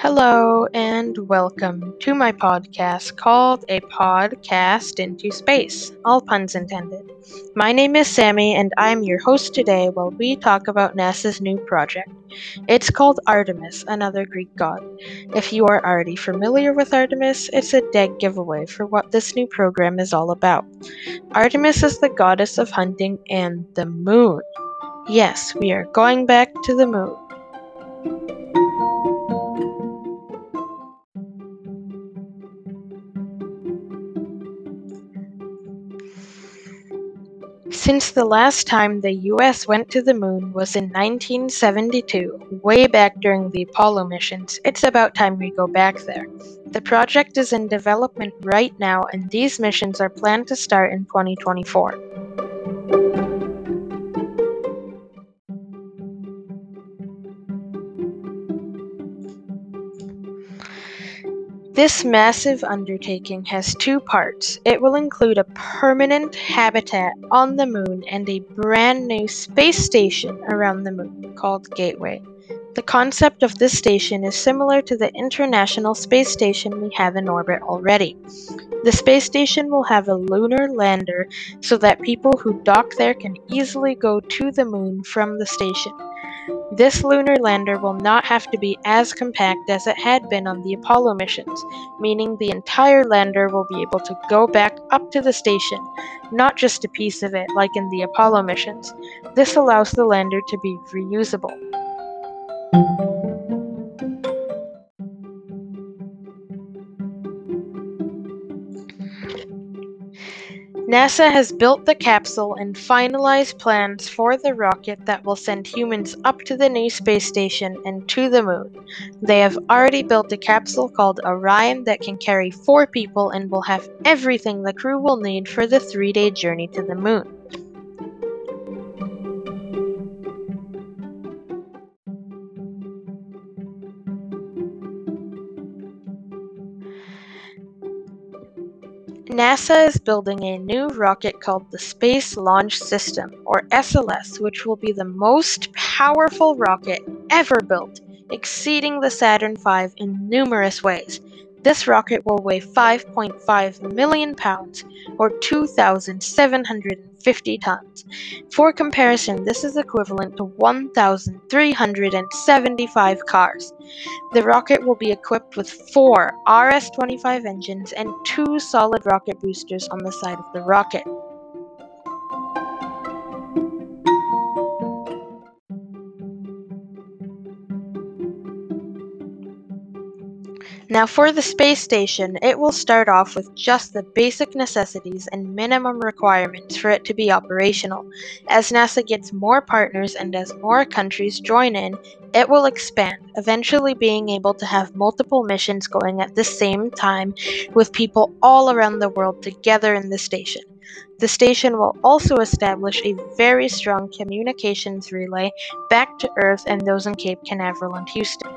Hello and welcome to my podcast called A Podcast into Space, all puns intended. My name is Sammy and I'm your host today while we talk about NASA's new project. It's called Artemis, another Greek god. If you are already familiar with Artemis, it's a dead giveaway for what this new program is all about. Artemis is the goddess of hunting and the moon. Yes, we are going back to the moon. Since the last time the US went to the moon was in 1972, way back during the Apollo missions, it's about time we go back there. The project is in development right now, and these missions are planned to start in 2024. This massive undertaking has two parts. It will include a permanent habitat on the moon and a brand new space station around the moon called Gateway. The concept of this station is similar to the International Space Station we have in orbit already. The space station will have a lunar lander so that people who dock there can easily go to the moon from the station. This lunar lander will not have to be as compact as it had been on the Apollo missions, meaning the entire lander will be able to go back up to the station, not just a piece of it like in the Apollo missions. This allows the lander to be reusable. NASA has built the capsule and finalized plans for the rocket that will send humans up to the new space station and to the moon. They have already built a capsule called Orion that can carry four people and will have everything the crew will need for the three day journey to the moon. NASA is building a new rocket called the Space Launch System, or SLS, which will be the most powerful rocket ever built, exceeding the Saturn V in numerous ways. This rocket will weigh 5.5 million pounds, or 2,750 tons. For comparison, this is equivalent to 1,375 cars. The rocket will be equipped with four RS 25 engines and two solid rocket boosters on the side of the rocket. Now, for the space station, it will start off with just the basic necessities and minimum requirements for it to be operational. As NASA gets more partners and as more countries join in, it will expand, eventually being able to have multiple missions going at the same time with people all around the world together in the station. The station will also establish a very strong communications relay back to Earth and those in Cape Canaveral and Houston.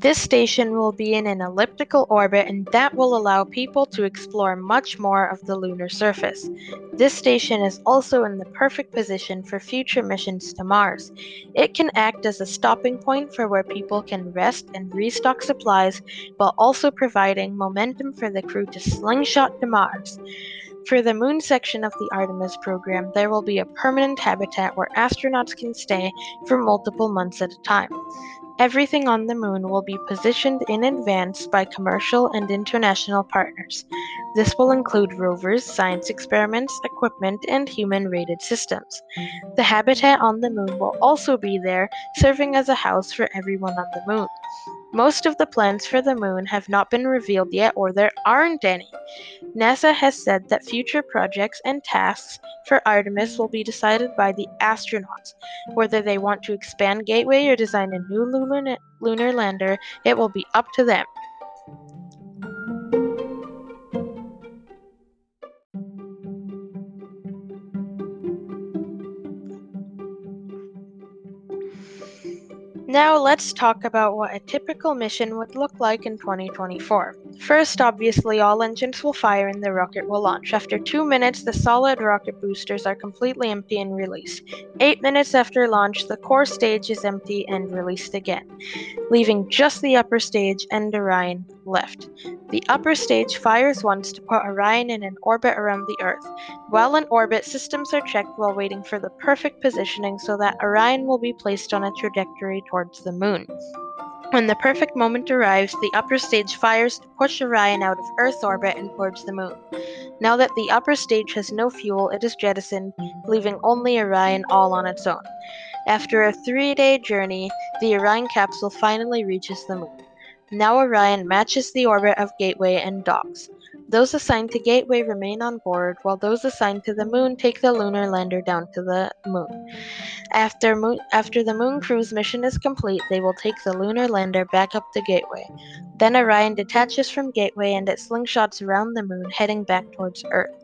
This station will be in an elliptical orbit and that will allow people to explore much more of the lunar surface. This station is also in the perfect position for future missions to Mars. It can act as a stopping point for where people can rest and restock supplies while also providing momentum for the crew to slingshot to Mars. For the moon section of the Artemis program, there will be a permanent habitat where astronauts can stay for multiple months at a time. Everything on the moon will be positioned in advance by commercial and international partners. This will include rovers, science experiments, equipment, and human rated systems. The habitat on the moon will also be there, serving as a house for everyone on the moon. Most of the plans for the moon have not been revealed yet, or there aren't any. NASA has said that future projects and tasks for Artemis will be decided by the astronauts. Whether they want to expand Gateway or design a new lunar, lunar lander, it will be up to them. Now let's talk about what a typical mission would look like in 2024. First, obviously, all engines will fire and the rocket will launch. After 2 minutes, the solid rocket boosters are completely empty and released. 8 minutes after launch, the core stage is empty and released again, leaving just the upper stage and Orion left. The upper stage fires once to put Orion in an orbit around the Earth. While in orbit, systems are checked while waiting for the perfect positioning so that Orion will be placed on a trajectory towards the moon. When the perfect moment arrives, the upper stage fires to push Orion out of Earth orbit and towards the moon. Now that the upper stage has no fuel, it is jettisoned, leaving only Orion all on its own. After a three day journey, the Orion capsule finally reaches the moon. Now Orion matches the orbit of Gateway and docks. Those assigned to Gateway remain on board, while those assigned to the moon take the lunar lander down to the moon. After, moon, after the moon cruise mission is complete, they will take the lunar lander back up to Gateway. Then Orion detaches from Gateway and it slingshots around the moon, heading back towards Earth.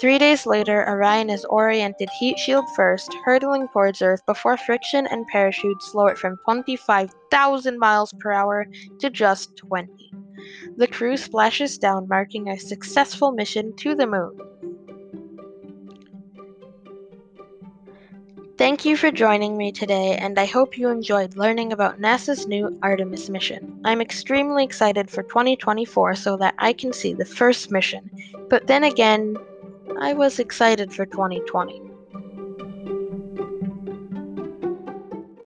Three days later, Orion is oriented heat shield first, hurtling towards Earth before friction and parachutes slow it from 25,000 miles per hour to just 20. The crew splashes down, marking a successful mission to the moon. Thank you for joining me today, and I hope you enjoyed learning about NASA's new Artemis mission. I'm extremely excited for 2024 so that I can see the first mission, but then again, I was excited for 2020.